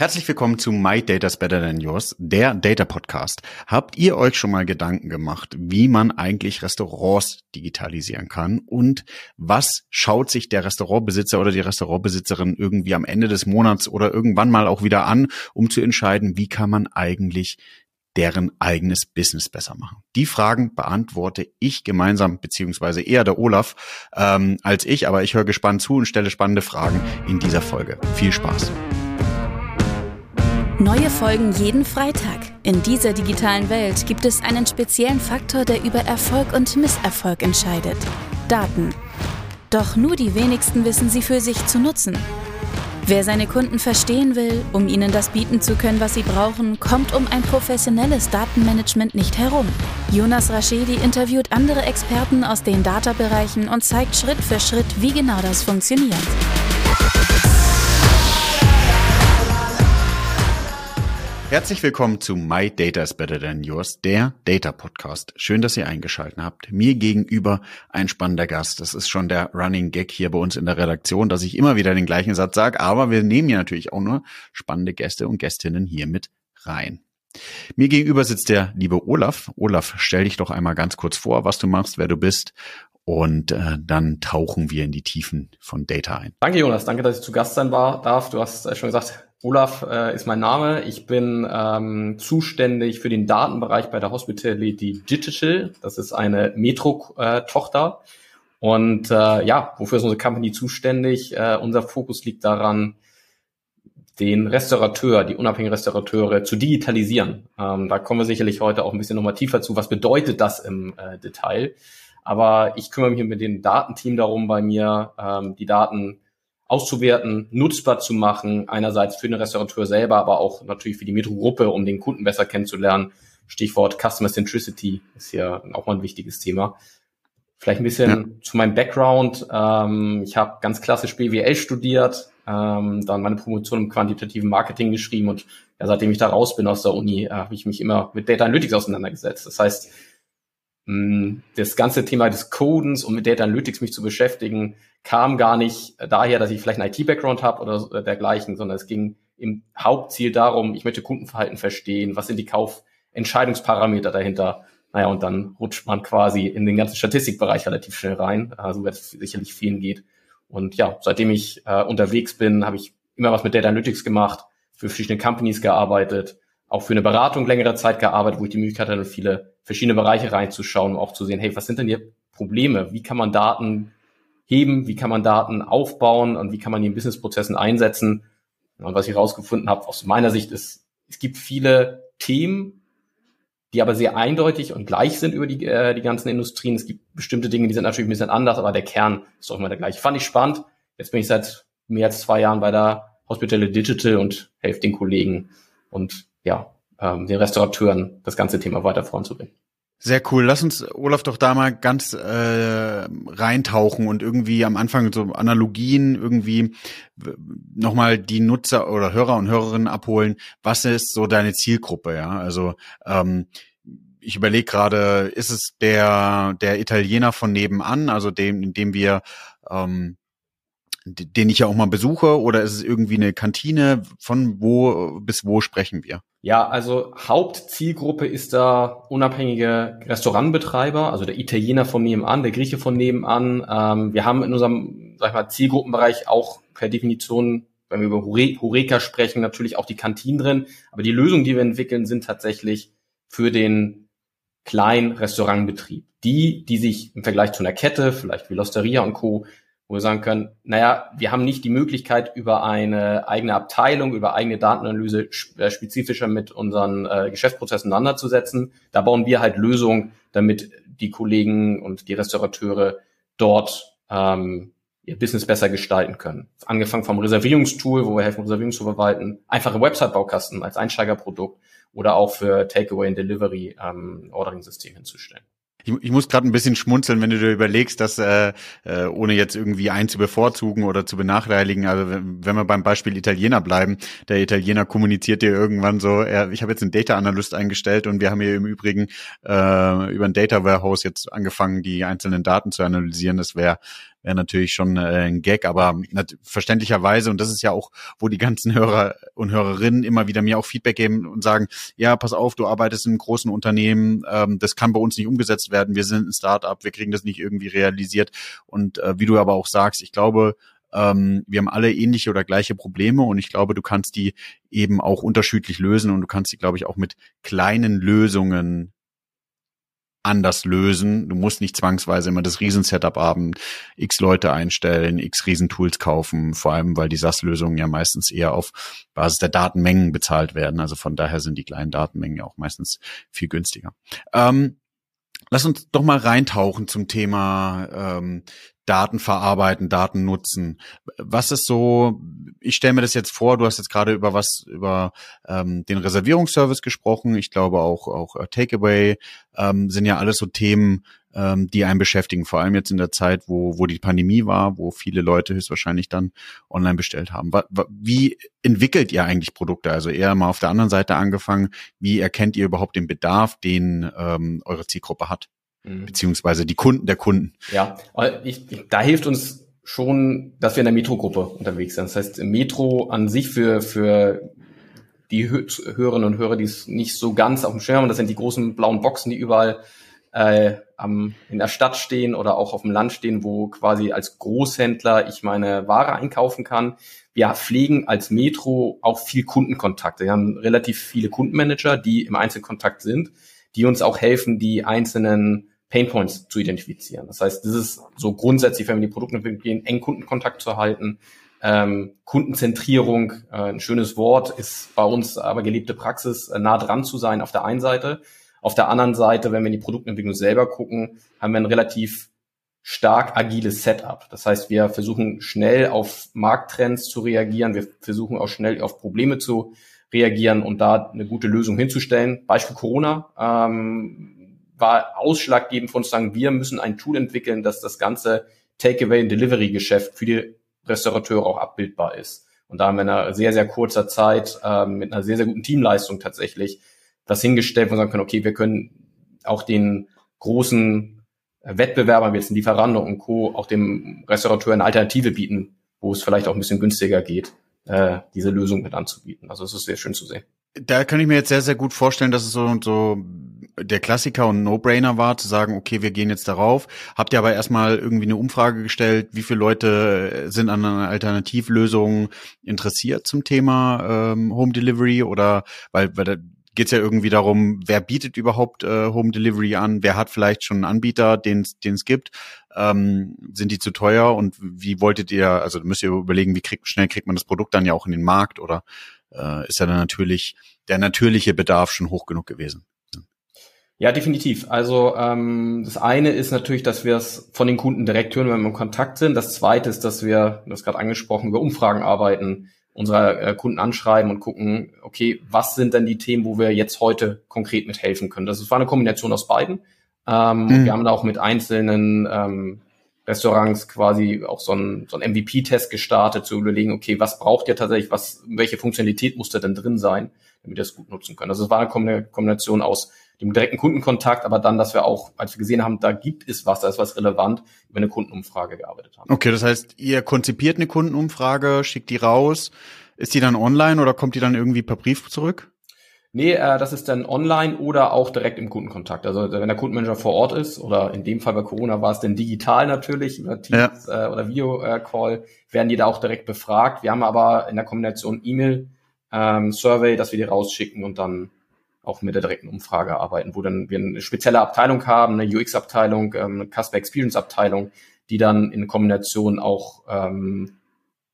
Herzlich willkommen zu My Data's Better Than Yours, der Data Podcast. Habt ihr euch schon mal Gedanken gemacht, wie man eigentlich Restaurants digitalisieren kann und was schaut sich der Restaurantbesitzer oder die Restaurantbesitzerin irgendwie am Ende des Monats oder irgendwann mal auch wieder an, um zu entscheiden, wie kann man eigentlich deren eigenes Business besser machen? Die Fragen beantworte ich gemeinsam, beziehungsweise eher der Olaf ähm, als ich, aber ich höre gespannt zu und stelle spannende Fragen in dieser Folge. Viel Spaß! Neue Folgen jeden Freitag. In dieser digitalen Welt gibt es einen speziellen Faktor, der über Erfolg und Misserfolg entscheidet. Daten. Doch nur die wenigsten wissen sie für sich zu nutzen. Wer seine Kunden verstehen will, um ihnen das bieten zu können, was sie brauchen, kommt um ein professionelles Datenmanagement nicht herum. Jonas Raschedi interviewt andere Experten aus den Data-Bereichen und zeigt Schritt für Schritt, wie genau das funktioniert. Herzlich willkommen zu My Data is Better Than Yours, der Data Podcast. Schön, dass ihr eingeschaltet habt. Mir gegenüber ein spannender Gast. Das ist schon der Running Gag hier bei uns in der Redaktion, dass ich immer wieder den gleichen Satz sage, aber wir nehmen hier natürlich auch nur spannende Gäste und Gästinnen hier mit rein. Mir gegenüber sitzt der liebe Olaf. Olaf, stell dich doch einmal ganz kurz vor, was du machst, wer du bist und äh, dann tauchen wir in die Tiefen von Data ein. Danke, Jonas. Danke, dass ich zu Gast sein war, darf. Du hast äh, schon gesagt, Olaf äh, ist mein Name. Ich bin ähm, zuständig für den Datenbereich bei der Hospitality Digital. Das ist eine Metro-Tochter. Und äh, ja, wofür ist unsere Company zuständig? Äh, unser Fokus liegt daran, den Restaurateur, die unabhängigen Restaurateure zu digitalisieren. Ähm, da kommen wir sicherlich heute auch ein bisschen nochmal tiefer zu. Was bedeutet das im äh, Detail? Aber ich kümmere mich mit dem Datenteam darum, bei mir ähm, die Daten auszuwerten, nutzbar zu machen, einerseits für den Restaurateur selber, aber auch natürlich für die Metro-Gruppe, um den Kunden besser kennenzulernen. Stichwort Customer Centricity ist hier auch mal ein wichtiges Thema. Vielleicht ein bisschen ja. zu meinem Background. Ähm, ich habe ganz klassisch BWL studiert, ähm, dann meine Promotion im quantitativen Marketing geschrieben und ja, seitdem ich da raus bin aus der Uni, äh, habe ich mich immer mit Data Analytics auseinandergesetzt. Das heißt, das ganze Thema des Codens und mit Data Analytics mich zu beschäftigen, kam gar nicht daher, dass ich vielleicht einen IT-Background habe oder dergleichen, sondern es ging im Hauptziel darum, ich möchte Kundenverhalten verstehen, was sind die Kaufentscheidungsparameter dahinter. Naja, und dann rutscht man quasi in den ganzen Statistikbereich relativ schnell rein, so also, wie es sicherlich vielen geht. Und ja, seitdem ich äh, unterwegs bin, habe ich immer was mit Data Analytics gemacht, für verschiedene Companies gearbeitet, auch für eine Beratung längere Zeit gearbeitet, wo ich die Möglichkeit hatte, viele verschiedene Bereiche reinzuschauen, um auch zu sehen, hey, was sind denn hier Probleme? Wie kann man Daten heben, wie kann man Daten aufbauen und wie kann man die in Businessprozessen einsetzen. Und was ich herausgefunden habe aus meiner Sicht ist, es gibt viele Themen, die aber sehr eindeutig und gleich sind über die, äh, die ganzen Industrien. Es gibt bestimmte Dinge, die sind natürlich ein bisschen anders, aber der Kern ist doch immer der gleiche. Fand ich spannend. Jetzt bin ich seit mehr als zwei Jahren bei der Hospital Digital und helfe den Kollegen und ja, ähm, den Restaurateuren das ganze Thema weiter voranzubringen. Sehr cool. Lass uns, Olaf, doch da mal ganz äh, reintauchen und irgendwie am Anfang so Analogien irgendwie nochmal die Nutzer oder Hörer und Hörerinnen abholen. Was ist so deine Zielgruppe? Ja, also ähm, ich überlege gerade, ist es der der Italiener von nebenan, also dem, dem wir ähm, den ich ja auch mal besuche, oder ist es irgendwie eine Kantine? Von wo bis wo sprechen wir? Ja, also Hauptzielgruppe ist da unabhängige Restaurantbetreiber, also der Italiener von nebenan, der Grieche von nebenan. Ähm, wir haben in unserem, sag ich mal, Zielgruppenbereich auch per Definition, wenn wir über Horeca sprechen, natürlich auch die Kantinen drin. Aber die Lösungen, die wir entwickeln, sind tatsächlich für den kleinen Restaurantbetrieb. Die, die sich im Vergleich zu einer Kette, vielleicht wie Losteria und Co., wo wir sagen können, naja, wir haben nicht die Möglichkeit, über eine eigene Abteilung, über eigene Datenanalyse äh, spezifischer mit unseren äh, Geschäftsprozessen auseinanderzusetzen. Da bauen wir halt Lösungen, damit die Kollegen und die Restaurateure dort ähm, ihr Business besser gestalten können. Angefangen vom Reservierungstool, wo wir helfen, Reservierungen zu verwalten, einfache Website-Baukasten als Einsteigerprodukt oder auch für Takeaway und Delivery ähm, Ordering-System hinzustellen. Ich, ich muss gerade ein bisschen schmunzeln, wenn du dir überlegst, dass äh, äh, ohne jetzt irgendwie einen zu bevorzugen oder zu benachteiligen, also wenn, wenn wir beim Beispiel Italiener bleiben, der Italiener kommuniziert dir irgendwann so, er, ich habe jetzt einen Data Analyst eingestellt und wir haben hier im Übrigen äh, über ein Data Warehouse jetzt angefangen, die einzelnen Daten zu analysieren. Das wäre wäre natürlich schon äh, ein Gag, aber verständlicherweise, und das ist ja auch, wo die ganzen Hörer und Hörerinnen immer wieder mir auch Feedback geben und sagen, ja, pass auf, du arbeitest in einem großen Unternehmen, ähm, das kann bei uns nicht umgesetzt werden, wir sind ein Startup, wir kriegen das nicht irgendwie realisiert. Und äh, wie du aber auch sagst, ich glaube, ähm, wir haben alle ähnliche oder gleiche Probleme und ich glaube, du kannst die eben auch unterschiedlich lösen und du kannst die, glaube ich, auch mit kleinen Lösungen anders lösen. Du musst nicht zwangsweise immer das Riesensetup haben, x Leute einstellen, x Riesentools kaufen, vor allem weil die SAS-Lösungen ja meistens eher auf Basis der Datenmengen bezahlt werden. Also von daher sind die kleinen Datenmengen ja auch meistens viel günstiger. Ähm, lass uns doch mal reintauchen zum Thema ähm, Daten verarbeiten, Daten nutzen. Was ist so, ich stelle mir das jetzt vor, du hast jetzt gerade über was, über ähm, den Reservierungsservice gesprochen. Ich glaube auch, auch uh, Takeaway ähm, sind ja alles so Themen, ähm, die einen beschäftigen, vor allem jetzt in der Zeit, wo, wo die Pandemie war, wo viele Leute höchstwahrscheinlich dann online bestellt haben. Wie entwickelt ihr eigentlich Produkte? Also eher mal auf der anderen Seite angefangen, wie erkennt ihr überhaupt den Bedarf, den ähm, eure Zielgruppe hat? Mhm. beziehungsweise die Kunden der Kunden. Ja, ich, da hilft uns schon, dass wir in der Metro-Gruppe unterwegs sind. Das heißt, Metro an sich für, für die Hörerinnen und Hörer, die es nicht so ganz auf dem Schirm haben, das sind die großen blauen Boxen, die überall äh, am, in der Stadt stehen oder auch auf dem Land stehen, wo quasi als Großhändler ich meine Ware einkaufen kann. Wir pflegen als Metro auch viel Kundenkontakte. Wir haben relativ viele Kundenmanager, die im Einzelkontakt sind, die uns auch helfen, die einzelnen Painpoints zu identifizieren. Das heißt, das ist so grundsätzlich, wenn wir die Produkte gehen, eng Kundenkontakt zu halten. Ähm, Kundenzentrierung, äh, ein schönes Wort, ist bei uns aber gelebte Praxis, äh, nah dran zu sein auf der einen Seite. Auf der anderen Seite, wenn wir in die Produktentwicklung selber gucken, haben wir ein relativ stark agiles Setup. Das heißt, wir versuchen schnell auf Markttrends zu reagieren. Wir versuchen auch schnell auf Probleme zu reagieren und da eine gute Lösung hinzustellen. Beispiel Corona. Ähm, war ausschlaggebend von uns sagen, wir müssen ein Tool entwickeln, dass das ganze Takeaway- und Delivery-Geschäft für die Restaurateure auch abbildbar ist. Und da haben wir in einer sehr, sehr kurzer Zeit ähm, mit einer sehr, sehr guten Teamleistung tatsächlich das hingestellt, wir sagen können, okay, wir können auch den großen Wettbewerbern, wie jetzt Lieferando und Co., auch dem Restaurateur eine Alternative bieten, wo es vielleicht auch ein bisschen günstiger geht, äh, diese Lösung mit anzubieten. Also es ist sehr schön zu sehen. Da kann ich mir jetzt sehr, sehr gut vorstellen, dass es so und so der Klassiker und No-Brainer war, zu sagen, okay, wir gehen jetzt darauf. Habt ihr aber erstmal irgendwie eine Umfrage gestellt, wie viele Leute sind an einer Alternativlösung interessiert zum Thema ähm, Home Delivery oder weil, weil geht es ja irgendwie darum, wer bietet überhaupt äh, Home Delivery an, wer hat vielleicht schon einen Anbieter, den es gibt, ähm, sind die zu teuer und wie wolltet ihr, also müsst ihr überlegen, wie kriegt, schnell kriegt man das Produkt dann ja auch in den Markt oder äh, ist ja dann natürlich der natürliche Bedarf schon hoch genug gewesen? Ja, definitiv. Also ähm, das eine ist natürlich, dass wir es von den Kunden direkt hören, wenn wir im Kontakt sind. Das zweite ist, dass wir, du hast gerade angesprochen, über Umfragen arbeiten, unsere äh, Kunden anschreiben und gucken, okay, was sind denn die Themen, wo wir jetzt heute konkret mithelfen können. Das war eine Kombination aus beiden. Ähm, mhm. Wir haben da auch mit einzelnen ähm, Restaurants quasi auch so ein, so MVP-Test gestartet, zu überlegen, okay, was braucht ihr tatsächlich, was, welche Funktionalität muss da denn drin sein, damit ihr es gut nutzen könnt. Also es war eine Kombination aus dem direkten Kundenkontakt, aber dann, dass wir auch, als wir gesehen haben, da gibt es was, da ist was relevant, über eine Kundenumfrage gearbeitet haben. Okay, das heißt, ihr konzipiert eine Kundenumfrage, schickt die raus, ist die dann online oder kommt die dann irgendwie per Brief zurück? Nee, äh, das ist dann online oder auch direkt im Kundenkontakt. Also wenn der Kundenmanager vor Ort ist oder in dem Fall bei Corona war es dann digital natürlich über Teams ja. äh, oder Video-Call, werden die da auch direkt befragt. Wir haben aber in der Kombination E-Mail, ähm, Survey, dass wir die rausschicken und dann auch mit der direkten Umfrage arbeiten, wo dann wir eine spezielle Abteilung haben, eine UX-Abteilung, ähm, eine Customer Experience-Abteilung, die dann in Kombination auch ähm,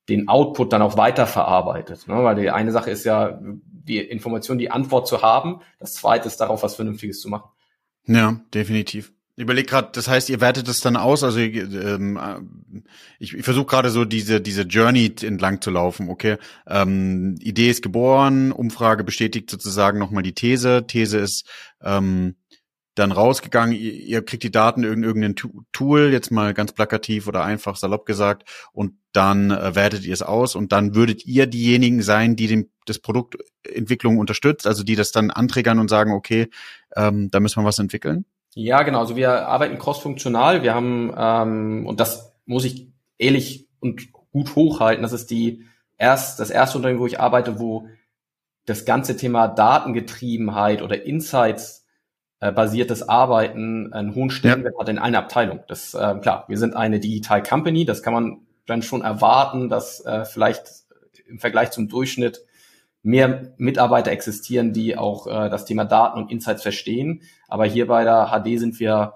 den Output dann auch weiterverarbeitet. Ne? Weil die eine Sache ist ja, die Information, die Antwort zu haben. Das zweite ist darauf, was Vernünftiges zu machen. Ja, definitiv. Ich überleg gerade, das heißt, ihr wertet es dann aus, also ähm, äh, ich, ich versuche gerade so diese diese Journey entlang zu laufen, okay. Ähm, Idee ist geboren, Umfrage bestätigt sozusagen nochmal die These. These ist ähm, dann rausgegangen, ihr, ihr kriegt die Daten in irgendein Tool, jetzt mal ganz plakativ oder einfach salopp gesagt, und dann äh, wertet ihr es aus und dann würdet ihr diejenigen sein, die den, das Produktentwicklung unterstützt, also die das dann anträgern und sagen, okay, ähm, da müssen wir was entwickeln? Ja, genau. Also wir arbeiten cross-funktional. Wir haben, ähm, und das muss ich ehrlich und gut hochhalten. Das ist die erst, das erste Unternehmen, wo ich arbeite, wo das ganze Thema Datengetriebenheit oder Insights äh, basiertes Arbeiten einen hohen Stellenwert ja. hat in einer Abteilung. Das äh, klar, wir sind eine Digital Company, das kann man dann schon erwarten, dass äh, vielleicht im Vergleich zum Durchschnitt mehr Mitarbeiter existieren, die auch äh, das Thema Daten und Insights verstehen. Aber hier bei der HD sind wir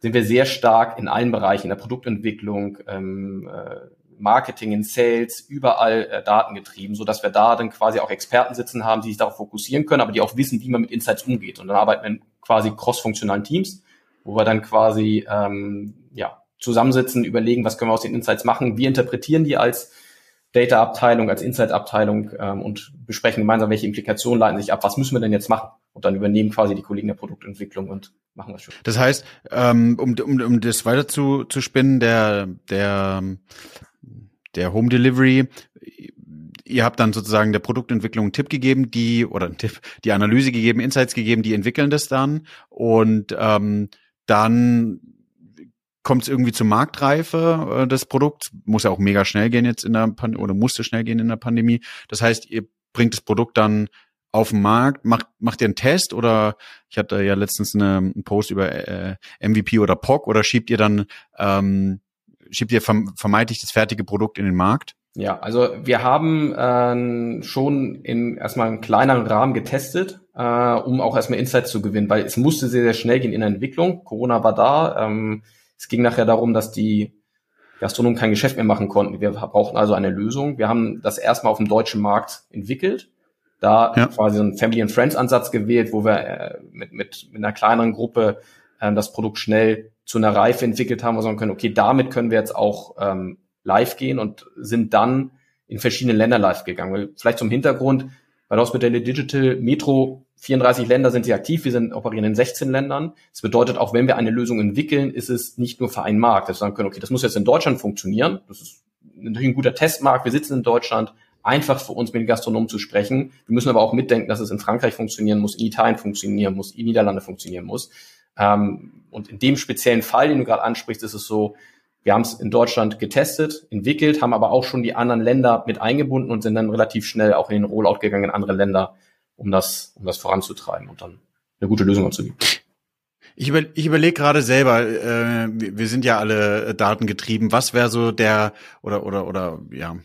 sind wir sehr stark in allen Bereichen, in der Produktentwicklung, ähm, äh, Marketing, in Sales, überall äh, datengetrieben, so dass wir da dann quasi auch Experten sitzen haben, die sich darauf fokussieren können, aber die auch wissen, wie man mit Insights umgeht. Und dann arbeiten wir in quasi cross-funktionalen Teams, wo wir dann quasi ähm, ja, zusammensitzen, überlegen, was können wir aus den Insights machen, wir interpretieren die als Data-Abteilung, als Insight-Abteilung ähm, und besprechen gemeinsam, welche Implikationen leiten sich ab, was müssen wir denn jetzt machen? Und dann übernehmen quasi die Kollegen der Produktentwicklung und machen das schon. Das heißt, ähm, um, um, um das weiter zu, zu spinnen, der, der, der Home Delivery, ihr habt dann sozusagen der Produktentwicklung einen Tipp gegeben, die, oder einen Tipp, die Analyse gegeben, Insights gegeben, die entwickeln das dann und ähm, dann kommt es irgendwie zur Marktreife äh, des Produkts, muss ja auch mega schnell gehen jetzt in der Pandemie oder musste schnell gehen in der Pandemie. Das heißt, ihr bringt das Produkt dann auf den Markt, macht, macht ihr einen Test oder ich hatte ja letztens eine, einen Post über äh, MVP oder POC oder schiebt ihr dann ähm, schiebt ihr vermeintlich das fertige Produkt in den Markt? Ja, also wir haben äh, schon in erstmal einen kleineren Rahmen getestet, äh, um auch erstmal Insights zu gewinnen, weil es musste sehr, sehr schnell gehen in der Entwicklung. Corona war da. Ähm, es ging nachher darum, dass die Gastronomen kein Geschäft mehr machen konnten. Wir brauchten also eine Lösung. Wir haben das erstmal auf dem deutschen Markt entwickelt. Da ja. quasi so einen Family and Friends Ansatz gewählt, wo wir äh, mit, mit, mit einer kleineren Gruppe äh, das Produkt schnell zu einer Reife entwickelt haben, wo wir sagen können, okay, damit können wir jetzt auch ähm, live gehen und sind dann in verschiedenen Ländern live gegangen. Weil vielleicht zum Hintergrund, bei der Hospitality Digital Metro 34 Länder sind sie aktiv, wir sind operieren in 16 Ländern. Das bedeutet, auch wenn wir eine Lösung entwickeln, ist es nicht nur für einen Markt, dass wir sagen können, okay, das muss jetzt in Deutschland funktionieren. Das ist natürlich ein guter Testmarkt. Wir sitzen in Deutschland. Einfach für uns mit den Gastronomen zu sprechen. Wir müssen aber auch mitdenken, dass es in Frankreich funktionieren muss, in Italien funktionieren muss, in Niederlande funktionieren muss. Ähm, und in dem speziellen Fall, den du gerade ansprichst, ist es so, wir haben es in Deutschland getestet, entwickelt, haben aber auch schon die anderen Länder mit eingebunden und sind dann relativ schnell auch in den Rollout gegangen in andere Länder, um das, um das voranzutreiben und dann eine gute Lösung anzubieten. Ich, über, ich überlege gerade selber, äh, wir sind ja alle datengetrieben. Was wäre so der oder oder oder ja,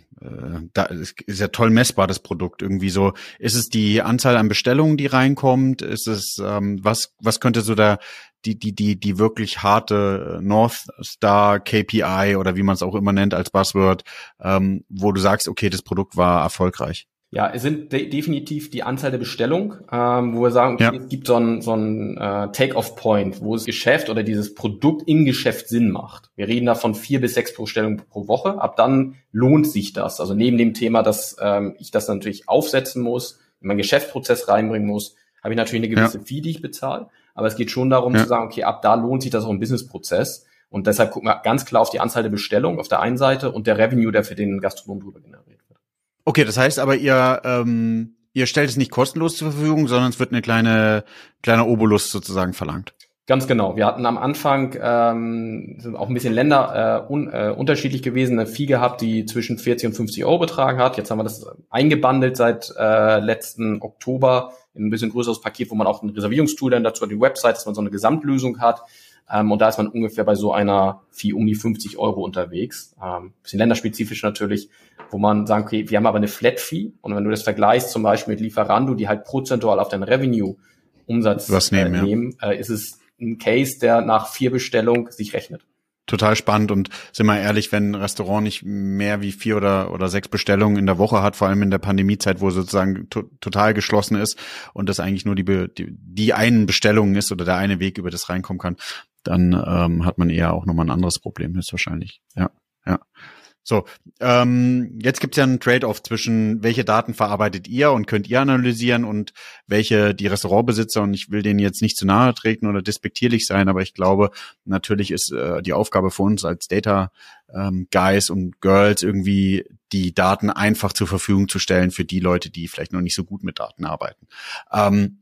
da ist ja toll messbar das Produkt irgendwie so. Ist es die Anzahl an Bestellungen, die reinkommt? Ist es ähm, was was könnte so der die die die die wirklich harte äh, North Star KPI oder wie man es auch immer nennt als Buzzword, ähm, wo du sagst, okay, das Produkt war erfolgreich? Ja, es sind de definitiv die Anzahl der Bestellung, ähm, wo wir sagen, okay, ja. es gibt so ein, so ein äh, Take-off-Point, wo das Geschäft oder dieses Produkt im Geschäft Sinn macht. Wir reden da von vier bis sechs Bestellungen pro Woche. Ab dann lohnt sich das. Also neben dem Thema, dass ähm, ich das natürlich aufsetzen muss, in meinen Geschäftsprozess reinbringen muss, habe ich natürlich eine gewisse ja. Fee, die ich bezahle. Aber es geht schon darum ja. zu sagen, okay, ab da lohnt sich das auch im Businessprozess. Und deshalb gucken wir ganz klar auf die Anzahl der Bestellungen auf der einen Seite und der Revenue, der für den Gastronom drüber generiert wird. Okay, das heißt aber, ihr, ähm, ihr stellt es nicht kostenlos zur Verfügung, sondern es wird eine kleine, kleine Obolus sozusagen verlangt. Ganz genau. Wir hatten am Anfang ähm, sind auch ein bisschen Länder äh, un, äh, unterschiedlich gewesen, eine Vieh gehabt, die zwischen 40 und 50 Euro betragen hat. Jetzt haben wir das eingebandelt seit äh, letzten Oktober in ein bisschen größeres Paket, wo man auch ein Reservierungstool dann dazu hat, die Website, dass man so eine Gesamtlösung hat. Ähm, und da ist man ungefähr bei so einer Vieh um die 50 Euro unterwegs. Ähm, bisschen länderspezifisch natürlich, wo man sagt, okay, wir haben aber eine Flat Fee. Und wenn du das vergleichst zum Beispiel mit Lieferando, die halt prozentual auf deinen Revenue Umsatz Was nehmen, äh, nehmen ja. äh, ist es ein Case, der nach vier Bestellungen sich rechnet. Total spannend und sind wir ehrlich, wenn ein Restaurant nicht mehr wie vier oder, oder sechs Bestellungen in der Woche hat, vor allem in der Pandemiezeit, wo sozusagen to total geschlossen ist und das eigentlich nur die, die, die einen Bestellungen ist oder der eine Weg, über das reinkommen kann, dann ähm, hat man eher auch nochmal ein anderes Problem, ist wahrscheinlich. Ja, ja. So, ähm, jetzt gibt's ja einen Trade-off zwischen, welche Daten verarbeitet ihr und könnt ihr analysieren und welche die Restaurantbesitzer, und ich will denen jetzt nicht zu nahe treten oder despektierlich sein, aber ich glaube, natürlich ist äh, die Aufgabe für uns als Data ähm, Guys und Girls irgendwie die Daten einfach zur Verfügung zu stellen für die Leute, die vielleicht noch nicht so gut mit Daten arbeiten. Ähm,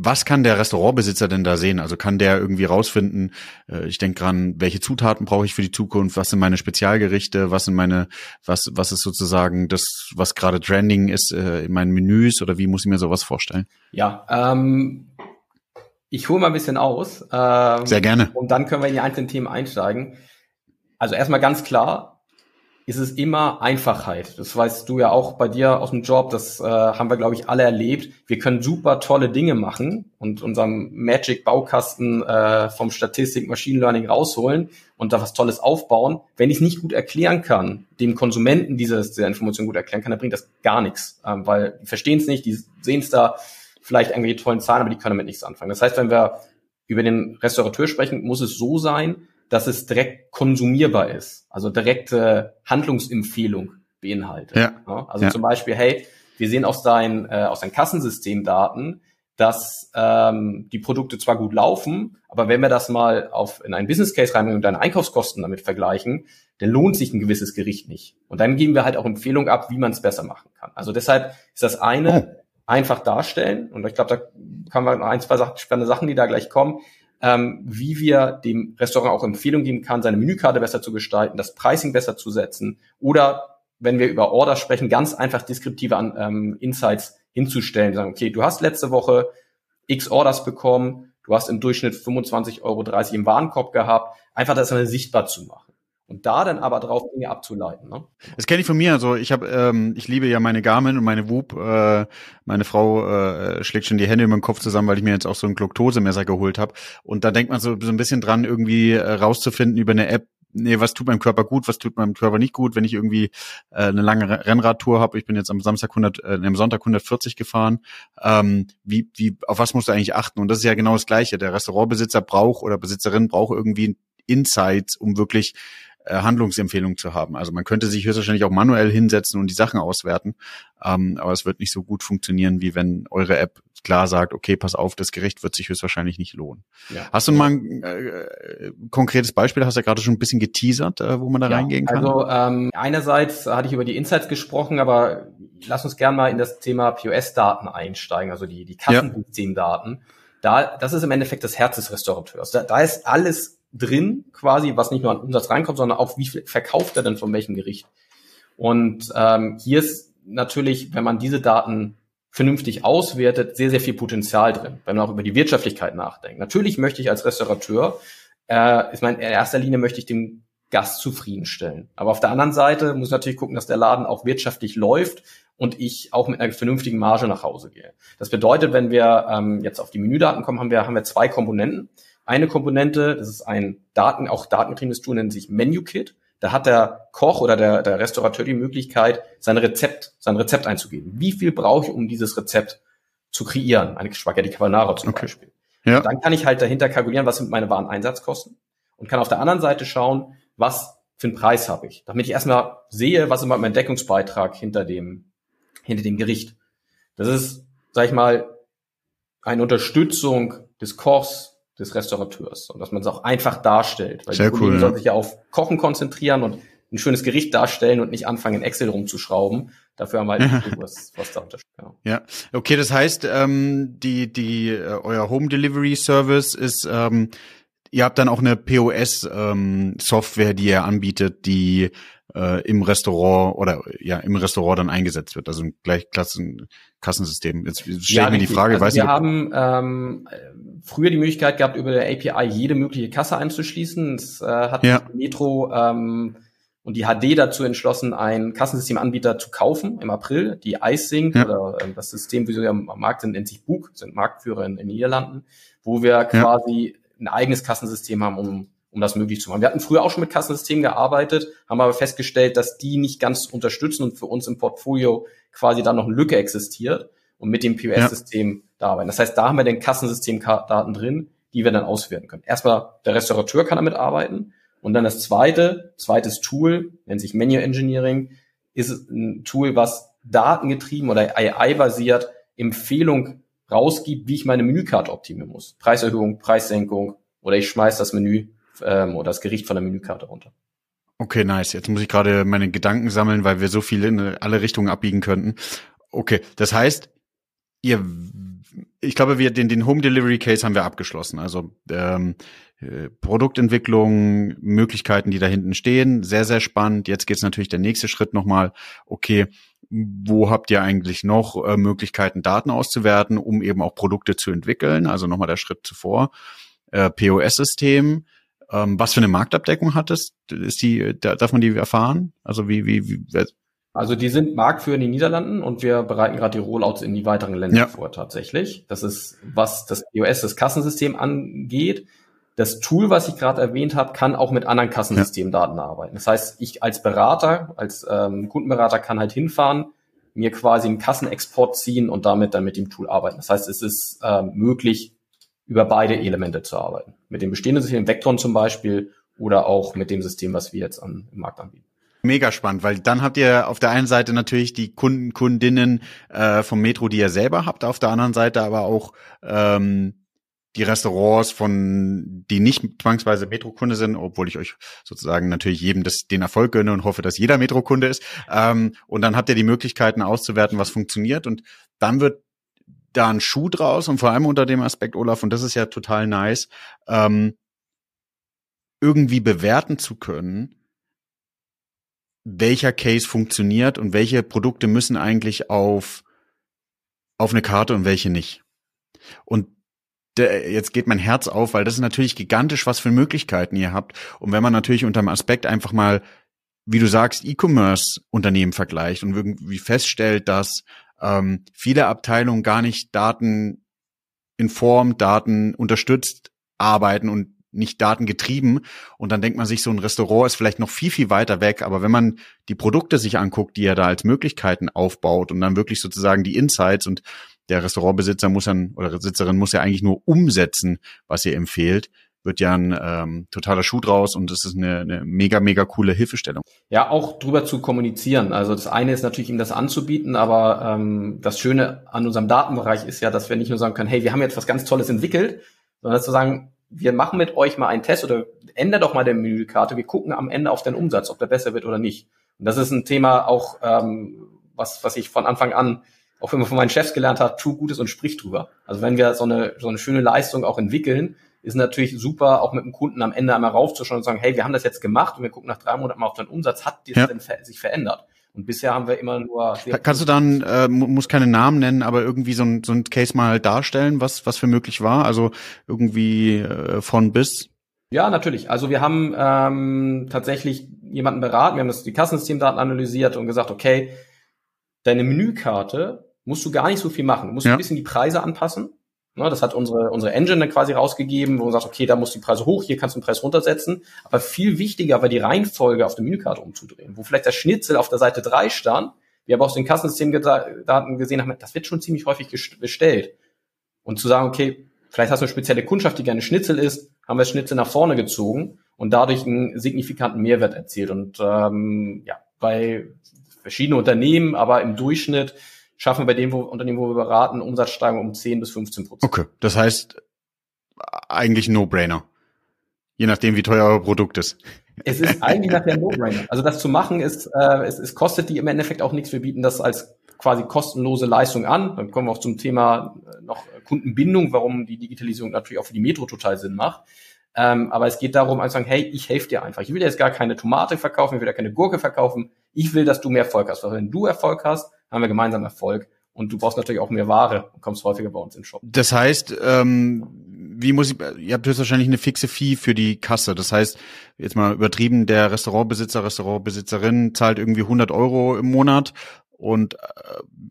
was kann der Restaurantbesitzer denn da sehen? Also kann der irgendwie rausfinden, äh, ich denke dran, welche Zutaten brauche ich für die Zukunft, was sind meine Spezialgerichte, was sind meine, was, was ist sozusagen das, was gerade trending ist äh, in meinen Menüs oder wie muss ich mir sowas vorstellen? Ja, ähm, ich hole mal ein bisschen aus. Ähm, Sehr gerne. Und dann können wir in die einzelnen Themen einsteigen. Also erstmal ganz klar, ist es immer Einfachheit. Das weißt du ja auch bei dir aus dem Job, das äh, haben wir, glaube ich, alle erlebt. Wir können super tolle Dinge machen und unseren Magic-Baukasten äh, vom Statistik Machine Learning rausholen und da was Tolles aufbauen. Wenn ich es nicht gut erklären kann, dem Konsumenten diese, diese Information gut erklären kann, dann bringt das gar nichts, ähm, weil die verstehen es nicht, die sehen es da vielleicht irgendwelche tollen Zahlen, aber die können damit nichts anfangen. Das heißt, wenn wir über den Restaurateur sprechen, muss es so sein, dass es direkt konsumierbar ist, also direkte Handlungsempfehlung beinhaltet. Ja. also ja. zum Beispiel, hey, wir sehen aus deinen, äh, aus deinen Kassensystemdaten, dass ähm, die Produkte zwar gut laufen, aber wenn wir das mal auf in einen Business Case reinbringen und deine Einkaufskosten damit vergleichen, dann lohnt sich ein gewisses Gericht nicht. Und dann geben wir halt auch Empfehlungen ab, wie man es besser machen kann. Also deshalb ist das eine oh. einfach darstellen und ich glaube, da kann man ein, zwei spannende Sachen, die da gleich kommen ähm, wie wir dem Restaurant auch Empfehlungen geben kann, seine Menükarte besser zu gestalten, das Pricing besser zu setzen oder wenn wir über Order sprechen, ganz einfach deskriptive ähm, Insights hinzustellen. sagen, okay, du hast letzte Woche X Orders bekommen, du hast im Durchschnitt 25,30 Euro im Warenkorb gehabt, einfach das mal sichtbar zu machen und da dann aber drauf Dinge abzuleiten. Ne? Das kenne ich von mir. Also ich habe, ähm, ich liebe ja meine Garmin und meine Whoop. Äh, meine Frau äh, schlägt schon die Hände über den Kopf zusammen, weil ich mir jetzt auch so ein Gluktosemesser geholt habe. Und da denkt man so, so ein bisschen dran, irgendwie äh, rauszufinden über eine App, nee, was tut meinem Körper gut, was tut meinem Körper nicht gut, wenn ich irgendwie äh, eine lange Rennradtour habe. Ich bin jetzt am Samstag 100, äh, am Sonntag 140 gefahren. Ähm, wie, wie, auf was musst du eigentlich achten? Und das ist ja genau das Gleiche. Der Restaurantbesitzer braucht oder Besitzerin braucht irgendwie Insights, um wirklich Handlungsempfehlung zu haben. Also man könnte sich höchstwahrscheinlich auch manuell hinsetzen und die Sachen auswerten, ähm, aber es wird nicht so gut funktionieren, wie wenn eure App klar sagt, okay, pass auf, das Gericht wird sich höchstwahrscheinlich nicht lohnen. Ja. Hast du mal ein äh, konkretes Beispiel, hast du ja gerade schon ein bisschen geteasert, äh, wo man da ja, reingehen kann? Also ähm, einerseits hatte ich über die Insights gesprochen, aber lass uns gern mal in das Thema POS-Daten einsteigen, also die, die Kassensystemdaten. Ja. Da, das ist im Endeffekt das Herz des Restaurateurs. Da, da ist alles drin, quasi, was nicht nur an Umsatz reinkommt, sondern auch, wie viel verkauft er denn von welchem Gericht. Und ähm, hier ist natürlich, wenn man diese Daten vernünftig auswertet, sehr, sehr viel Potenzial drin, wenn man auch über die Wirtschaftlichkeit nachdenkt. Natürlich möchte ich als Restaurateur, äh, ich meine, in erster Linie möchte ich den Gast zufriedenstellen. Aber auf der anderen Seite muss ich natürlich gucken, dass der Laden auch wirtschaftlich läuft und ich auch mit einer vernünftigen Marge nach Hause gehe. Das bedeutet, wenn wir ähm, jetzt auf die Menüdaten kommen, haben wir, haben wir zwei Komponenten eine Komponente, das ist ein Daten, auch datengetriebenes Tool, nennt sich MenuKit. Da hat der Koch oder der, der Restaurateur die Möglichkeit, sein Rezept, sein Rezept einzugeben. Wie viel brauche ich, um dieses Rezept zu kreieren? Eine Spaghetti Carbonara zum okay. Beispiel. Ja. Dann kann ich halt dahinter kalkulieren, was sind meine Wareneinsatzkosten und kann auf der anderen Seite schauen, was für einen Preis habe ich, damit ich erstmal sehe, was ist mein Deckungsbeitrag hinter dem, hinter dem Gericht. Das ist, sag ich mal, eine Unterstützung des Kochs des Restaurateurs und dass man es auch einfach darstellt. Weil Sehr die cool, soll sich ja auf Kochen konzentrieren und ein schönes Gericht darstellen und nicht anfangen, in Excel rumzuschrauben. Dafür haben wir halt was, was da unterstützt. Genau. Ja, okay, das heißt, ähm, die, die, äh, euer Home Delivery Service ist, ähm, ihr habt dann auch eine POS-Software, ähm, die ihr anbietet, die äh, im Restaurant oder ja im Restaurant dann eingesetzt wird, also ein gleichklassen Kassensystem. Jetzt stelle ich ja, mir die Frage, also weiß wir ich, haben ähm, früher die Möglichkeit gehabt, über der API jede mögliche Kasse einzuschließen. Es äh, hat ja. Metro ähm, und die HD dazu entschlossen, ein Kassensystemanbieter zu kaufen im April, die iSync ja. oder äh, das System, wie sie am Markt sind, nennt sich Book, sind Marktführer in, in den Niederlanden, wo wir quasi ein eigenes Kassensystem haben, um um das möglich zu machen. Wir hatten früher auch schon mit Kassensystemen gearbeitet, haben aber festgestellt, dass die nicht ganz unterstützen und für uns im Portfolio quasi da noch eine Lücke existiert und mit dem POS-System ja. da arbeiten. Das heißt, da haben wir den Kassensystemdaten drin, die wir dann auswerten können. Erstmal der Restaurateur kann damit arbeiten und dann das zweite, zweites Tool, nennt sich Menu Engineering, ist ein Tool, was datengetrieben oder AI-basiert Empfehlung rausgibt, wie ich meine Menükarte optimieren muss. Preiserhöhung, Preissenkung oder ich schmeiß das Menü ähm, oder das Gericht von der Menükarte runter. Okay, nice. Jetzt muss ich gerade meine Gedanken sammeln, weil wir so viel in alle Richtungen abbiegen könnten. Okay, das heißt, ihr ich glaube, wir den, den Home Delivery Case haben wir abgeschlossen. Also ähm, äh, Produktentwicklung, Möglichkeiten, die da hinten stehen, sehr, sehr spannend. Jetzt geht's natürlich der nächste Schritt nochmal, okay, wo habt ihr eigentlich noch äh, Möglichkeiten, Daten auszuwerten, um eben auch Produkte zu entwickeln? Also nochmal der Schritt zuvor. Äh, POS-System, ähm, was für eine Marktabdeckung hat es? Ist die, darf man die erfahren? Also wie, wie, wie also die sind Marktführer in den Niederlanden und wir bereiten gerade die Rollouts in die weiteren Länder ja. vor tatsächlich. Das ist, was das POS, das Kassensystem angeht. Das Tool, was ich gerade erwähnt habe, kann auch mit anderen Kassensystemdaten ja. arbeiten. Das heißt, ich als Berater, als ähm, Kundenberater kann halt hinfahren, mir quasi einen Kassenexport ziehen und damit dann mit dem Tool arbeiten. Das heißt, es ist ähm, möglich, über beide Elemente zu arbeiten. Mit dem bestehenden System, Vectron zum Beispiel, oder auch mit dem System, was wir jetzt an, im Markt anbieten. Mega spannend, weil dann habt ihr auf der einen Seite natürlich die Kunden, Kundinnen äh, vom Metro, die ihr selber habt, auf der anderen Seite aber auch ähm, die Restaurants von, die nicht zwangsweise Metro-Kunde sind, obwohl ich euch sozusagen natürlich jedem das, den Erfolg gönne und hoffe, dass jeder Metro-Kunde ist. Ähm, und dann habt ihr die Möglichkeiten auszuwerten, was funktioniert. Und dann wird da ein Schuh draus und vor allem unter dem Aspekt, Olaf, und das ist ja total nice, ähm, irgendwie bewerten zu können, welcher Case funktioniert und welche Produkte müssen eigentlich auf, auf eine Karte und welche nicht. Und jetzt geht mein Herz auf, weil das ist natürlich gigantisch, was für Möglichkeiten ihr habt. Und wenn man natürlich unter dem Aspekt einfach mal, wie du sagst, E-Commerce-Unternehmen vergleicht und irgendwie feststellt, dass ähm, viele Abteilungen gar nicht Daten in Form, Daten unterstützt arbeiten und nicht datengetrieben. Und dann denkt man sich, so ein Restaurant ist vielleicht noch viel, viel weiter weg. Aber wenn man die Produkte sich anguckt, die er da als Möglichkeiten aufbaut und dann wirklich sozusagen die Insights und der Restaurantbesitzer muss dann oder Besitzerin muss ja eigentlich nur umsetzen, was ihr empfehlt, wird ja ein ähm, totaler Schuh draus und das ist eine, eine mega, mega coole Hilfestellung. Ja, auch drüber zu kommunizieren. Also das eine ist natürlich, ihm das anzubieten, aber ähm, das Schöne an unserem Datenbereich ist ja, dass wir nicht nur sagen können, hey, wir haben jetzt was ganz Tolles entwickelt, sondern zu sagen, wir machen mit euch mal einen Test oder ändert doch mal der Menükarte. Wir gucken am Ende auf den Umsatz, ob der besser wird oder nicht. Und das ist ein Thema auch, ähm, was, was ich von Anfang an auch man von meinen Chefs gelernt hat, tu Gutes und sprich drüber. Also wenn wir so eine, so eine schöne Leistung auch entwickeln, ist natürlich super, auch mit dem Kunden am Ende einmal raufzuschauen und sagen, hey, wir haben das jetzt gemacht und wir gucken nach drei Monaten mal auf deinen Umsatz, hat das ja. denn sich verändert? Und bisher haben wir immer nur. Kannst du dann, äh, muss keine Namen nennen, aber irgendwie so ein, so ein Case mal darstellen, was, was für möglich war? Also irgendwie äh, von bis? Ja, natürlich. Also wir haben ähm, tatsächlich jemanden beraten, wir haben das die Kassensystemdaten analysiert und gesagt, okay, deine Menükarte musst du gar nicht so viel machen. Du musst ja. ein bisschen die Preise anpassen. Ne, das hat unsere, unsere Engine dann quasi rausgegeben, wo man sagt, okay, da muss die Preise hoch, hier kannst du den Preis runtersetzen. Aber viel wichtiger war die Reihenfolge auf der Menükarte umzudrehen, wo vielleicht der Schnitzel auf der Seite 3 stand, wir aber aus den Kassensystemdaten gesehen haben, das wird schon ziemlich häufig bestellt. Und zu sagen, okay, vielleicht hast du eine spezielle Kundschaft, die gerne Schnitzel ist, haben wir das Schnitzel nach vorne gezogen und dadurch einen signifikanten Mehrwert erzielt. Und ähm, ja, bei verschiedenen Unternehmen, aber im Durchschnitt schaffen wir bei dem wo, Unternehmen, wo wir beraten, Umsatzsteigerung um 10 bis 15 Prozent. Okay, das heißt eigentlich No-Brainer. Je nachdem, wie teuer euer Produkt ist. Es ist eigentlich nachher No-Brainer. Also das zu machen ist, äh, es, es kostet die im Endeffekt auch nichts. Wir bieten das als quasi kostenlose Leistung an. Dann kommen wir auch zum Thema äh, noch Kundenbindung, warum die Digitalisierung natürlich auch für die Metro total Sinn macht. Ähm, aber es geht darum, einfach sagen, hey, ich helfe dir einfach. Ich will dir jetzt gar keine Tomate verkaufen, ich will dir keine Gurke verkaufen. Ich will, dass du mehr Erfolg hast. Weil wenn du Erfolg hast, haben wir gemeinsam Erfolg. Und du brauchst natürlich auch mehr Ware und kommst häufiger bei uns in den Shop. Das heißt, ähm, wie muss ich, ihr habt höchstwahrscheinlich eine fixe Fee für die Kasse. Das heißt, jetzt mal übertrieben, der Restaurantbesitzer, Restaurantbesitzerin zahlt irgendwie 100 Euro im Monat und äh,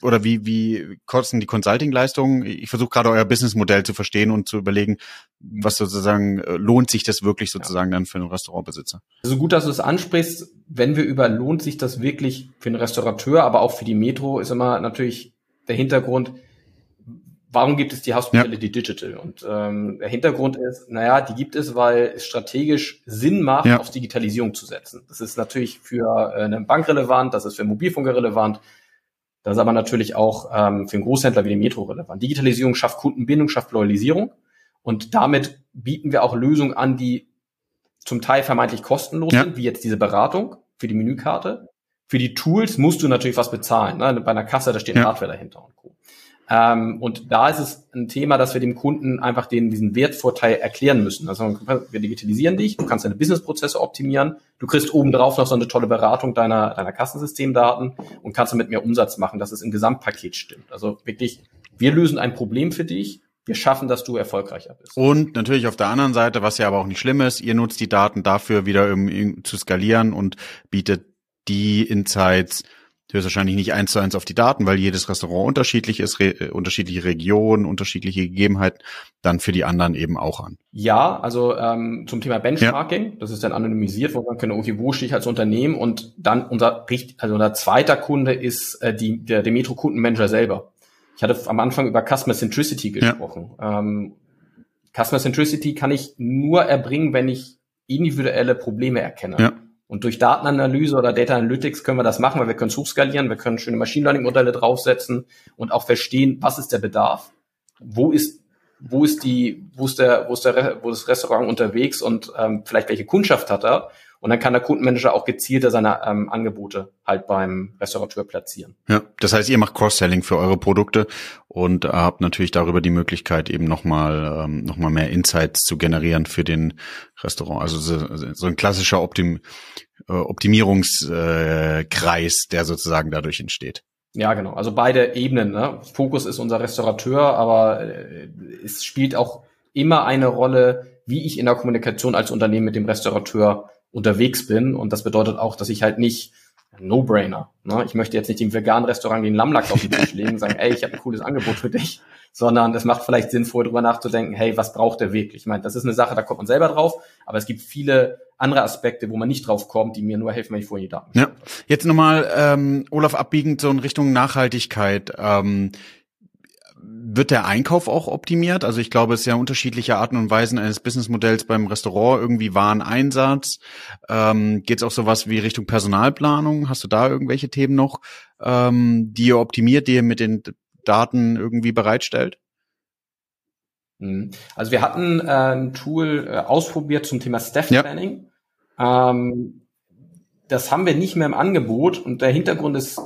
oder wie wie kosten die Consulting-Leistungen? Ich versuche gerade euer Businessmodell zu verstehen und zu überlegen, was sozusagen äh, lohnt sich das wirklich sozusagen ja. dann für einen Restaurantbesitzer? Also gut, dass du es ansprichst. Wenn wir über lohnt sich das wirklich für einen Restaurateur, aber auch für die Metro, ist immer natürlich der Hintergrund. Warum gibt es die Hospitality ja. Digital? Und ähm, der Hintergrund ist, naja, die gibt es, weil es strategisch Sinn macht, ja. auf Digitalisierung zu setzen. Das ist natürlich für äh, eine Bank relevant, das ist für Mobilfunker relevant, das ist aber natürlich auch ähm, für einen Großhändler wie die Metro relevant. Digitalisierung schafft Kundenbindung, schafft Loyalisierung und damit bieten wir auch Lösungen an, die zum Teil vermeintlich kostenlos ja. sind, wie jetzt diese Beratung für die Menükarte. Für die Tools musst du natürlich was bezahlen. Ne? Bei einer Kasse, da steht ja. Hardware dahinter und Co. Ähm, und da ist es ein Thema, dass wir dem Kunden einfach den, diesen Wertvorteil erklären müssen. Also wir digitalisieren dich, du kannst deine Businessprozesse optimieren, du kriegst obendrauf noch so eine tolle Beratung deiner, deiner Kassensystemdaten und kannst damit mehr Umsatz machen, dass es im Gesamtpaket stimmt. Also wirklich, wir lösen ein Problem für dich, wir schaffen, dass du erfolgreicher bist. Und natürlich auf der anderen Seite, was ja aber auch nicht schlimm ist, ihr nutzt die Daten dafür wieder um, zu skalieren und bietet die Insights höchstwahrscheinlich nicht eins zu eins auf die Daten, weil jedes Restaurant unterschiedlich ist, re äh, unterschiedliche Regionen, unterschiedliche Gegebenheiten, dann für die anderen eben auch an. Ja, also ähm, zum Thema Benchmarking, ja. das ist dann anonymisiert, wo man können, okay, wo stehe ich als Unternehmen und dann unser also unser zweiter Kunde ist äh, die, der, der Metro-Kundenmanager selber. Ich hatte am Anfang über Customer Centricity gesprochen. Ja. Ähm, Customer Centricity kann ich nur erbringen, wenn ich individuelle Probleme erkenne. Ja. Und durch Datenanalyse oder Data Analytics können wir das machen, weil wir können es hochskalieren, wir können schöne Machine Learning Modelle draufsetzen und auch verstehen, was ist der Bedarf, wo ist wo ist die, wo ist der, wo ist der, wo ist das Restaurant unterwegs und ähm, vielleicht welche Kundschaft hat er und dann kann der Kundenmanager auch gezielter seine ähm, Angebote halt beim Restaurateur platzieren. Ja, das heißt, ihr macht Cross-Selling für eure Produkte und äh, habt natürlich darüber die Möglichkeit, eben nochmal ähm, noch mal mehr Insights zu generieren für den Restaurant. Also so, so ein klassischer Optim äh, Optimierungskreis, äh, der sozusagen dadurch entsteht. Ja, genau. Also beide Ebenen. Ne? Fokus ist unser Restaurateur, aber äh, es spielt auch immer eine Rolle, wie ich in der Kommunikation als Unternehmen mit dem Restaurateur unterwegs bin. Und das bedeutet auch, dass ich halt nicht No-Brainer. Ne? Ich möchte jetzt nicht im veganen Restaurant den Lammlachs auf den Tisch legen und sagen, ey, ich habe ein cooles Angebot für dich, sondern es macht vielleicht Sinn, vorher drüber nachzudenken, hey, was braucht der wirklich? Ich meine, das ist eine Sache, da kommt man selber drauf, aber es gibt viele andere Aspekte, wo man nicht drauf kommt, die mir nur helfen, wenn ich vorher die Daten Ja, jetzt nochmal, ähm, Olaf, abbiegend so in Richtung Nachhaltigkeit. Ähm, wird der Einkauf auch optimiert? Also ich glaube, es ist ja unterschiedliche Arten und Weisen eines Businessmodells beim Restaurant, irgendwie Wareneinsatz. Ähm, Geht es auch sowas wie Richtung Personalplanung? Hast du da irgendwelche Themen noch, ähm, die ihr optimiert, die ihr mit den Daten irgendwie bereitstellt? Mhm. Also wir hatten äh, ein Tool äh, ausprobiert zum Thema Staff Planning. Ja. Ähm, das haben wir nicht mehr im Angebot und der Hintergrund ist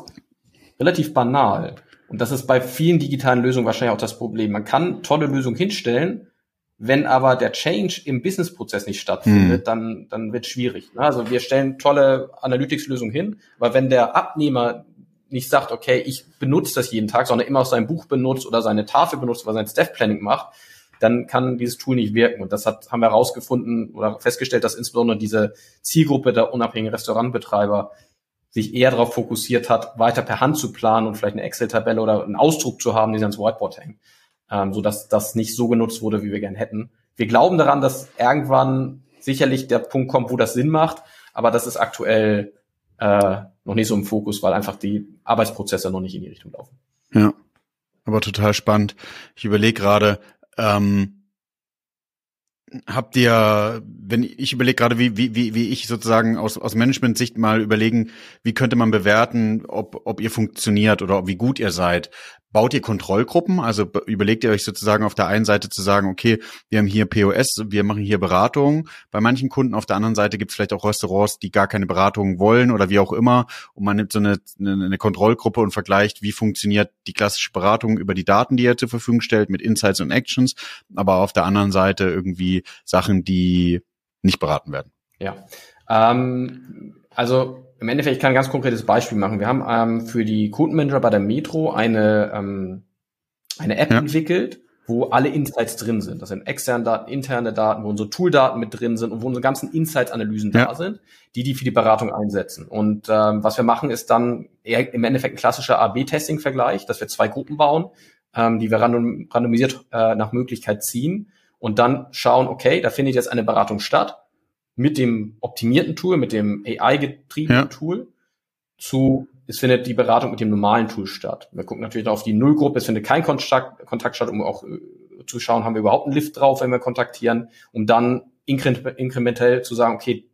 relativ banal. Und das ist bei vielen digitalen Lösungen wahrscheinlich auch das Problem. Man kann tolle Lösungen hinstellen, wenn aber der Change im Businessprozess nicht stattfindet, mhm. dann, dann wird es schwierig. Ne? Also wir stellen tolle Analytics-Lösungen hin, aber wenn der Abnehmer nicht sagt, okay, ich benutze das jeden Tag, sondern immer auch sein Buch benutzt oder seine Tafel benutzt oder sein Staff Planning macht, dann kann dieses Tool nicht wirken. Und das hat, haben wir herausgefunden oder festgestellt, dass insbesondere diese Zielgruppe der unabhängigen Restaurantbetreiber sich eher darauf fokussiert hat, weiter per Hand zu planen und vielleicht eine Excel-Tabelle oder einen Ausdruck zu haben, den sie ans Whiteboard hängen, ähm, so dass das nicht so genutzt wurde, wie wir gern hätten. Wir glauben daran, dass irgendwann sicherlich der Punkt kommt, wo das Sinn macht, aber das ist aktuell äh, noch nicht so im Fokus, weil einfach die Arbeitsprozesse noch nicht in die Richtung laufen. Ja, aber total spannend. Ich überlege gerade, ähm, habt ihr, wenn ich überlege gerade, wie, wie, wie, ich sozusagen aus, aus Management-Sicht mal überlegen, wie könnte man bewerten, ob, ob ihr funktioniert oder wie gut ihr seid. Baut ihr Kontrollgruppen? Also überlegt ihr euch sozusagen auf der einen Seite zu sagen, okay, wir haben hier POS, wir machen hier Beratung bei manchen Kunden. Auf der anderen Seite gibt es vielleicht auch Restaurants, die gar keine Beratung wollen oder wie auch immer. Und man nimmt so eine, eine, Kontrollgruppe und vergleicht, wie funktioniert die klassische Beratung über die Daten, die ihr zur Verfügung stellt, mit Insights und Actions. Aber auf der anderen Seite irgendwie Sachen, die nicht beraten werden. Ja. Ähm, also im Endeffekt, ich kann ein ganz konkretes Beispiel machen. Wir haben ähm, für die Kundenmanager bei der Metro eine, ähm, eine App ja. entwickelt, wo alle Insights drin sind. Das sind externe Daten, interne Daten, wo unsere Tooldaten mit drin sind und wo unsere ganzen Insights-Analysen ja. da sind, die die für die Beratung einsetzen. Und ähm, was wir machen, ist dann eher im Endeffekt ein klassischer A-B-Testing-Vergleich, dass wir zwei Gruppen bauen, ähm, die wir random, randomisiert äh, nach Möglichkeit ziehen und dann schauen, okay, da findet jetzt eine Beratung statt mit dem optimierten Tool, mit dem AI-getriebenen ja. Tool zu, es findet die Beratung mit dem normalen Tool statt. Wir gucken natürlich auf die Nullgruppe, es findet kein Kontakt, Kontakt statt, um auch äh, zu schauen, haben wir überhaupt einen Lift drauf, wenn wir kontaktieren, um dann inkrementell zu sagen, okay,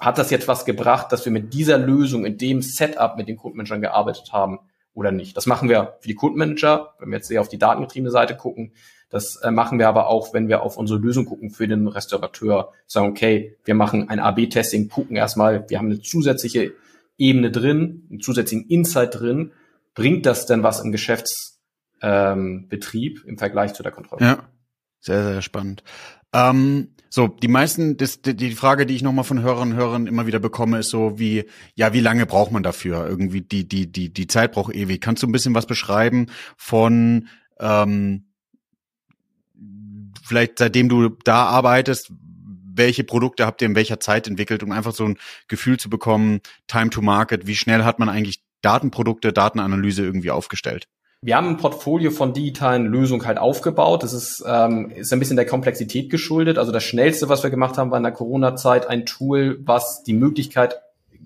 hat das jetzt was gebracht, dass wir mit dieser Lösung, in dem Setup mit den Kundenmanagern gearbeitet haben oder nicht. Das machen wir für die Kundenmanager, wenn wir jetzt eher auf die datengetriebene Seite gucken, das äh, machen wir aber auch, wenn wir auf unsere Lösung gucken für den Restaurateur. Sagen, okay, wir machen ein AB-Testing, gucken erstmal, wir haben eine zusätzliche Ebene drin, einen zusätzlichen Insight drin. Bringt das denn was im Geschäftsprozess ähm, im Vergleich zu der Kontrolle. Ja, sehr, sehr spannend. Ähm, so, die meisten, das, die Frage, die ich nochmal von Hörern und Hörern immer wieder bekomme, ist so wie, ja, wie lange braucht man dafür? Irgendwie die, die, die, die Zeit braucht ewig. Kannst du ein bisschen was beschreiben von ähm, vielleicht seitdem du da arbeitest, welche Produkte habt ihr in welcher Zeit entwickelt, um einfach so ein Gefühl zu bekommen, Time to Market, wie schnell hat man eigentlich Datenprodukte, Datenanalyse irgendwie aufgestellt? Wir haben ein Portfolio von digitalen Lösungen halt aufgebaut. Das ist, ähm, ist ein bisschen der Komplexität geschuldet. Also das Schnellste, was wir gemacht haben, war in der Corona-Zeit ein Tool, was die Möglichkeit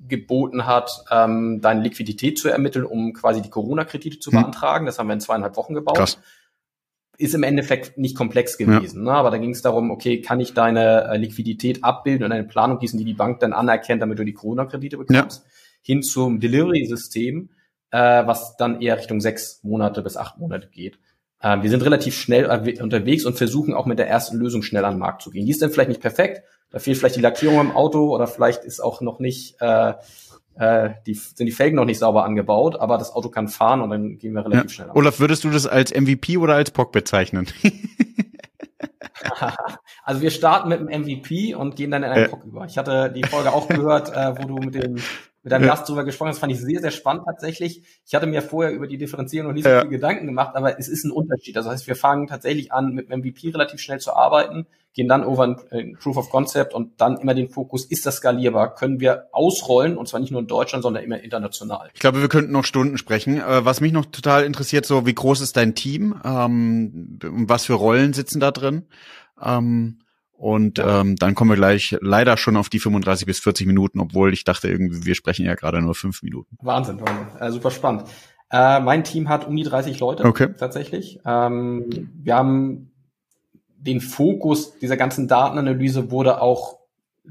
geboten hat, ähm, deine Liquidität zu ermitteln, um quasi die Corona-Kredite zu hm. beantragen. Das haben wir in zweieinhalb Wochen gebaut. Krass. Ist im Endeffekt nicht komplex gewesen, ja. ne? aber da ging es darum, okay, kann ich deine äh, Liquidität abbilden und eine Planung gießen, die die Bank dann anerkennt, damit du die Corona-Kredite bekommst, ja. hin zum Delivery-System, äh, was dann eher Richtung sechs Monate bis acht Monate geht. Äh, wir sind relativ schnell unterwegs und versuchen auch mit der ersten Lösung schnell an den Markt zu gehen. Die ist dann vielleicht nicht perfekt, da fehlt vielleicht die Lackierung im Auto oder vielleicht ist auch noch nicht äh, äh, die, sind die Felgen noch nicht sauber angebaut, aber das Auto kann fahren und dann gehen wir relativ ja. schnell. An. Olaf, würdest du das als MVP oder als POC bezeichnen? also wir starten mit dem MVP und gehen dann in einen äh. POC über. Ich hatte die Folge auch gehört, äh, wo du mit dem mit deinem Gast drüber gesprochen hast, fand ich sehr, sehr spannend tatsächlich. Ich hatte mir vorher über die Differenzierung noch nicht so ja. viel Gedanken gemacht, aber es ist ein Unterschied. Also das heißt, wir fangen tatsächlich an, mit dem MVP relativ schnell zu arbeiten, gehen dann over in Proof of Concept und dann immer den Fokus, ist das skalierbar? Können wir ausrollen? Und zwar nicht nur in Deutschland, sondern immer international. Ich glaube, wir könnten noch Stunden sprechen. Äh, was mich noch total interessiert, so wie groß ist dein Team? Ähm, was für Rollen sitzen da drin? Ähm, und ähm, dann kommen wir gleich leider schon auf die 35 bis 40 Minuten, obwohl ich dachte irgendwie, wir sprechen ja gerade nur fünf Minuten. Wahnsinn, Wahnsinn. Äh, super spannend. Äh, mein Team hat um die 30 Leute okay. tatsächlich. Ähm, wir haben den Fokus dieser ganzen Datenanalyse wurde auch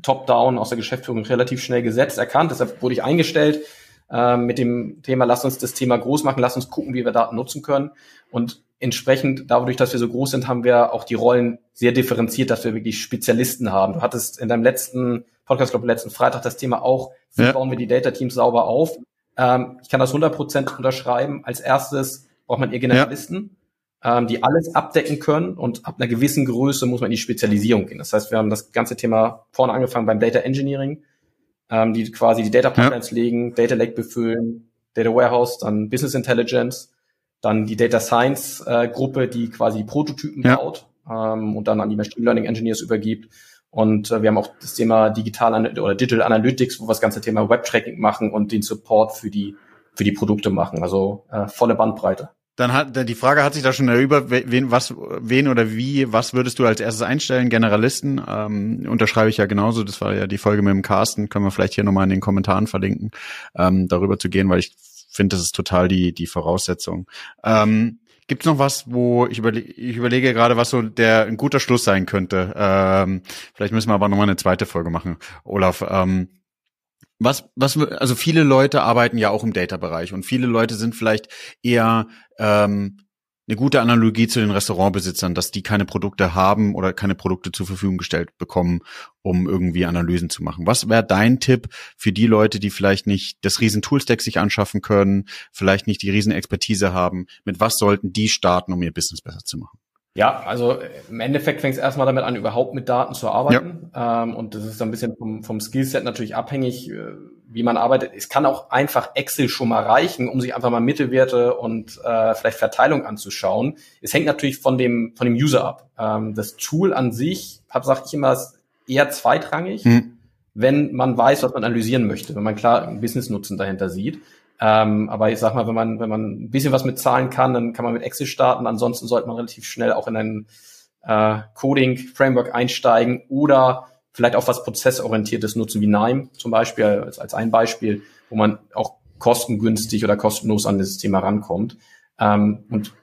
top-down aus der Geschäftsführung relativ schnell gesetzt, erkannt. Deshalb wurde ich eingestellt äh, mit dem Thema, lass uns das Thema groß machen, lass uns gucken, wie wir Daten nutzen können. Und entsprechend, dadurch, dass wir so groß sind, haben wir auch die Rollen sehr differenziert, dass wir wirklich Spezialisten haben. Du hattest in deinem letzten Podcast, glaube letzten Freitag das Thema auch, wie ja. bauen wir die Data Teams sauber auf. Ähm, ich kann das 100% unterschreiben. Als erstes braucht man eher Generalisten, ja. ähm, die alles abdecken können und ab einer gewissen Größe muss man in die Spezialisierung gehen. Das heißt, wir haben das ganze Thema vorne angefangen beim Data Engineering, ähm, die quasi die Data Pipelines ja. legen, Data Lake befüllen, Data Warehouse, dann Business Intelligence, dann die Data Science äh, Gruppe, die quasi Prototypen ja. baut ähm, und dann an die Machine Learning Engineers übergibt. Und äh, wir haben auch das Thema Digital oder Digital Analytics, wo wir das ganze Thema Web Tracking machen und den Support für die für die Produkte machen. Also äh, volle Bandbreite. Dann hat die Frage hat sich da schon über wen was wen oder wie was würdest du als erstes einstellen Generalisten ähm, unterschreibe ich ja genauso das war ja die Folge mit dem Carsten können wir vielleicht hier nochmal in den Kommentaren verlinken ähm, darüber zu gehen weil ich finde, das ist total die, die Voraussetzung. Ähm, Gibt es noch was, wo ich, überle ich überlege gerade, was so der ein guter Schluss sein könnte? Ähm, vielleicht müssen wir aber nochmal eine zweite Folge machen, Olaf. Ähm, was, was, also viele Leute arbeiten ja auch im Data-Bereich und viele Leute sind vielleicht eher ähm, eine gute Analogie zu den Restaurantbesitzern, dass die keine Produkte haben oder keine Produkte zur Verfügung gestellt bekommen, um irgendwie Analysen zu machen. Was wäre dein Tipp für die Leute, die vielleicht nicht das riesen Toolstack sich anschaffen können, vielleicht nicht die riesen Expertise haben? Mit was sollten die starten, um ihr Business besser zu machen? Ja, also im Endeffekt fängt es erstmal damit an, überhaupt mit Daten zu arbeiten. Ja. Ähm, und das ist so ein bisschen vom, vom Skillset natürlich abhängig, äh, wie man arbeitet. Es kann auch einfach Excel schon mal reichen, um sich einfach mal Mittelwerte und äh, vielleicht Verteilung anzuschauen. Es hängt natürlich von dem, von dem User ab. Ähm, das Tool an sich, hab, sag ich immer, ist eher zweitrangig, hm. wenn man weiß, was man analysieren möchte, wenn man klar einen Business-Nutzen dahinter sieht. Ähm, aber ich sag mal, wenn man, wenn man ein bisschen was mit Zahlen kann, dann kann man mit Excel starten. Ansonsten sollte man relativ schnell auch in ein äh, Coding-Framework einsteigen oder vielleicht auch was Prozessorientiertes nutzen, wie NIME zum Beispiel, als, als ein Beispiel, wo man auch kostengünstig oder kostenlos an das Thema rankommt. Ähm, und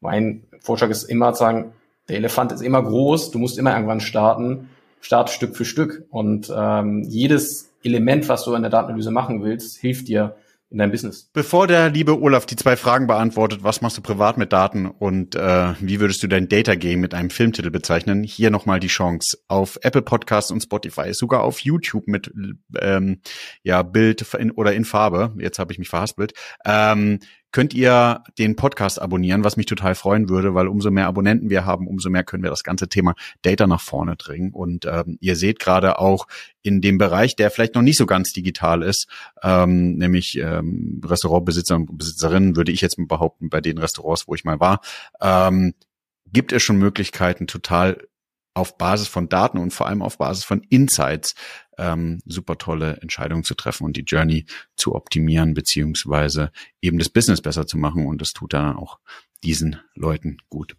mein Vorschlag ist immer zu sagen, der Elefant ist immer groß, du musst immer irgendwann starten, start Stück für Stück. Und ähm, jedes Element, was du in der Datenanalyse machen willst, hilft dir, in deinem Business. Bevor der liebe Olaf die zwei Fragen beantwortet, was machst du privat mit Daten und äh, wie würdest du dein Data Game mit einem Filmtitel bezeichnen? Hier nochmal die Chance. Auf Apple Podcasts und Spotify, sogar auf YouTube mit ähm, ja Bild in, oder in Farbe, jetzt habe ich mich verhaspelt, ähm, könnt ihr den Podcast abonnieren, was mich total freuen würde, weil umso mehr Abonnenten wir haben, umso mehr können wir das ganze Thema Data nach vorne bringen. Und ähm, ihr seht gerade auch in dem Bereich, der vielleicht noch nicht so ganz digital ist, ähm, nämlich ähm, Restaurantbesitzer und Besitzerinnen, würde ich jetzt behaupten, bei den Restaurants, wo ich mal war, ähm, gibt es schon Möglichkeiten, total auf Basis von Daten und vor allem auf Basis von Insights ähm, super tolle Entscheidungen zu treffen und die Journey zu optimieren, beziehungsweise eben das Business besser zu machen. Und das tut dann auch diesen Leuten gut.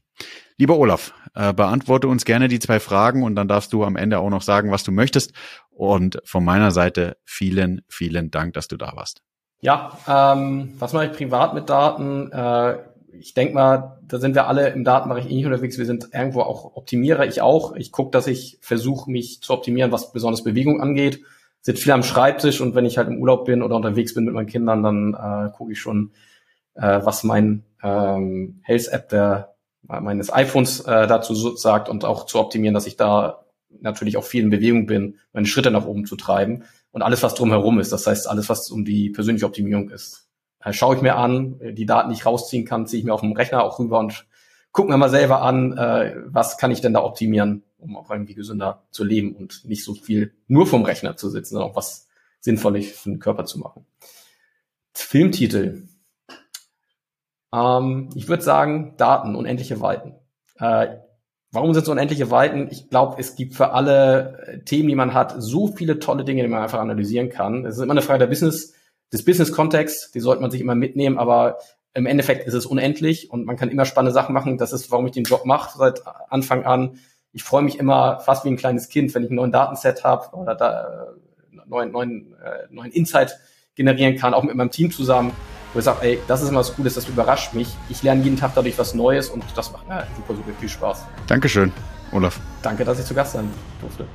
Lieber Olaf, äh, beantworte uns gerne die zwei Fragen und dann darfst du am Ende auch noch sagen, was du möchtest. Und von meiner Seite vielen, vielen Dank, dass du da warst. Ja, ähm, was mache ich privat mit Daten? Äh, ich denke mal, da sind wir alle im Datenbereich ähnlich unterwegs. Wir sind irgendwo auch Optimierer. Ich auch. Ich gucke, dass ich versuche, mich zu optimieren, was besonders Bewegung angeht. Sitze viel am Schreibtisch und wenn ich halt im Urlaub bin oder unterwegs bin mit meinen Kindern, dann äh, gucke ich schon, äh, was mein ähm, Health-App der meines iPhones äh, dazu sagt und auch zu optimieren, dass ich da natürlich auch viel in Bewegung bin, meine Schritte nach oben zu treiben und alles, was drumherum ist. Das heißt, alles, was um die persönliche Optimierung ist, äh, schaue ich mir an, die Daten, die ich rausziehen kann, ziehe ich mir auf dem Rechner auch rüber und gucke mir mal selber an, äh, was kann ich denn da optimieren, um auch irgendwie gesünder zu leben und nicht so viel nur vom Rechner zu sitzen, sondern auch was Sinnvolles für den Körper zu machen. Filmtitel. Ähm, ich würde sagen, Daten, unendliche Weiten. Äh, warum sind es unendliche Weiten? Ich glaube, es gibt für alle äh, Themen, die man hat, so viele tolle Dinge, die man einfach analysieren kann. Es ist immer eine Frage der Business- des Business-Kontext, die sollte man sich immer mitnehmen, aber im Endeffekt ist es unendlich und man kann immer spannende Sachen machen. Das ist, warum ich den Job mache seit Anfang an. Ich freue mich immer fast wie ein kleines Kind, wenn ich einen neuen Datenset habe oder da äh, neuen, neuen, äh, neuen Insight generieren kann, auch mit meinem Team zusammen, wo ich sage, ey, das ist immer was Cooles, das überrascht mich. Ich lerne jeden Tag dadurch was Neues und das macht ja, super, super viel Spaß. Dankeschön, Olaf. Danke, dass ich zu Gast sein durfte.